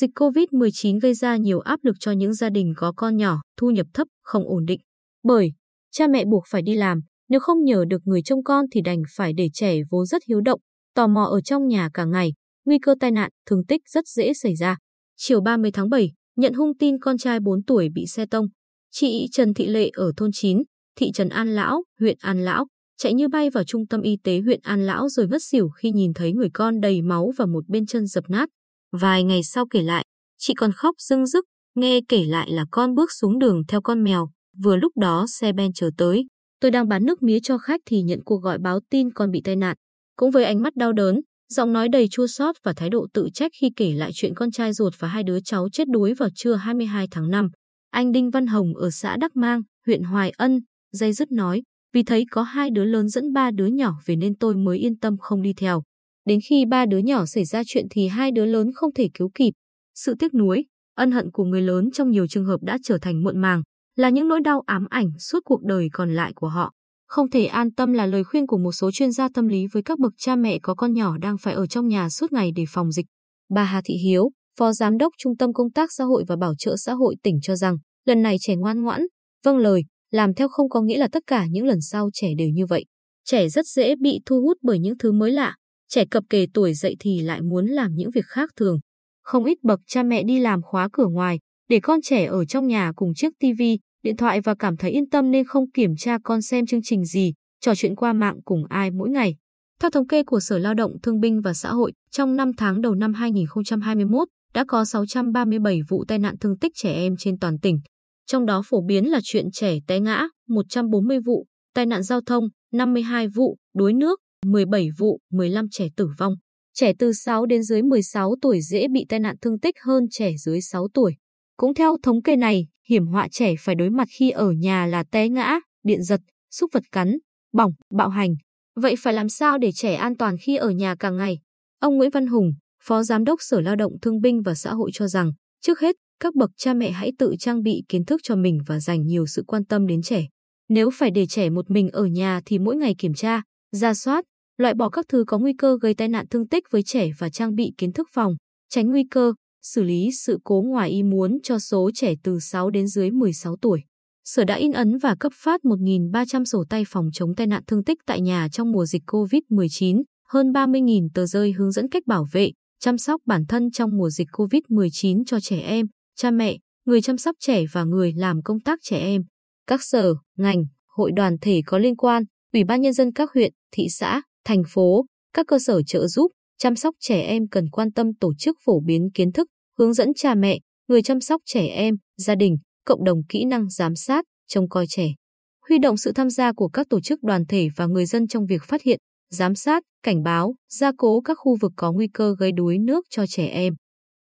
Dịch COVID-19 gây ra nhiều áp lực cho những gia đình có con nhỏ, thu nhập thấp, không ổn định. Bởi cha mẹ buộc phải đi làm, nếu không nhờ được người trông con thì đành phải để trẻ vốn rất hiếu động, tò mò ở trong nhà cả ngày, nguy cơ tai nạn, thương tích rất dễ xảy ra. Chiều 30 tháng 7, nhận hung tin con trai 4 tuổi bị xe tông. Chị Trần Thị Lệ ở thôn 9, thị trấn An Lão, huyện An Lão, chạy như bay vào trung tâm y tế huyện An Lão rồi ngất xỉu khi nhìn thấy người con đầy máu và một bên chân dập nát. Vài ngày sau kể lại, chị còn khóc rưng rức, nghe kể lại là con bước xuống đường theo con mèo, vừa lúc đó xe ben chờ tới. Tôi đang bán nước mía cho khách thì nhận cuộc gọi báo tin con bị tai nạn. Cũng với ánh mắt đau đớn, giọng nói đầy chua xót và thái độ tự trách khi kể lại chuyện con trai ruột và hai đứa cháu chết đuối vào trưa 22 tháng 5. Anh Đinh Văn Hồng ở xã Đắc Mang, huyện Hoài Ân, dây dứt nói, vì thấy có hai đứa lớn dẫn ba đứa nhỏ về nên tôi mới yên tâm không đi theo. Đến khi ba đứa nhỏ xảy ra chuyện thì hai đứa lớn không thể cứu kịp. Sự tiếc nuối, ân hận của người lớn trong nhiều trường hợp đã trở thành muộn màng, là những nỗi đau ám ảnh suốt cuộc đời còn lại của họ. Không thể an tâm là lời khuyên của một số chuyên gia tâm lý với các bậc cha mẹ có con nhỏ đang phải ở trong nhà suốt ngày để phòng dịch. Bà Hà Thị Hiếu, Phó Giám đốc Trung tâm Công tác Xã hội và Bảo trợ Xã hội tỉnh cho rằng, lần này trẻ ngoan ngoãn, vâng lời, làm theo không có nghĩa là tất cả những lần sau trẻ đều như vậy. Trẻ rất dễ bị thu hút bởi những thứ mới lạ, trẻ cập kề tuổi dậy thì lại muốn làm những việc khác thường. Không ít bậc cha mẹ đi làm khóa cửa ngoài, để con trẻ ở trong nhà cùng chiếc tivi, điện thoại và cảm thấy yên tâm nên không kiểm tra con xem chương trình gì, trò chuyện qua mạng cùng ai mỗi ngày. Theo thống kê của Sở Lao động Thương binh và Xã hội, trong 5 tháng đầu năm 2021, đã có 637 vụ tai nạn thương tích trẻ em trên toàn tỉnh. Trong đó phổ biến là chuyện trẻ té ngã, 140 vụ, tai nạn giao thông, 52 vụ, đuối nước, 17 vụ, 15 trẻ tử vong. Trẻ từ 6 đến dưới 16 tuổi dễ bị tai nạn thương tích hơn trẻ dưới 6 tuổi. Cũng theo thống kê này, hiểm họa trẻ phải đối mặt khi ở nhà là té ngã, điện giật, xúc vật cắn, bỏng, bạo hành. Vậy phải làm sao để trẻ an toàn khi ở nhà cả ngày? Ông Nguyễn Văn Hùng, Phó Giám đốc Sở Lao động Thương binh và Xã hội cho rằng, trước hết, các bậc cha mẹ hãy tự trang bị kiến thức cho mình và dành nhiều sự quan tâm đến trẻ. Nếu phải để trẻ một mình ở nhà thì mỗi ngày kiểm tra, ra soát, loại bỏ các thứ có nguy cơ gây tai nạn thương tích với trẻ và trang bị kiến thức phòng, tránh nguy cơ, xử lý sự cố ngoài ý muốn cho số trẻ từ 6 đến dưới 16 tuổi. Sở đã in ấn và cấp phát 1.300 sổ tay phòng chống tai nạn thương tích tại nhà trong mùa dịch COVID-19, hơn 30.000 tờ rơi hướng dẫn cách bảo vệ, chăm sóc bản thân trong mùa dịch COVID-19 cho trẻ em, cha mẹ, người chăm sóc trẻ và người làm công tác trẻ em. Các sở, ngành, hội đoàn thể có liên quan, Ủy ban Nhân dân các huyện, thị xã, thành phố, các cơ sở trợ giúp, chăm sóc trẻ em cần quan tâm tổ chức phổ biến kiến thức, hướng dẫn cha mẹ, người chăm sóc trẻ em, gia đình, cộng đồng kỹ năng giám sát, trông coi trẻ. Huy động sự tham gia của các tổ chức đoàn thể và người dân trong việc phát hiện, giám sát, cảnh báo, gia cố các khu vực có nguy cơ gây đuối nước cho trẻ em.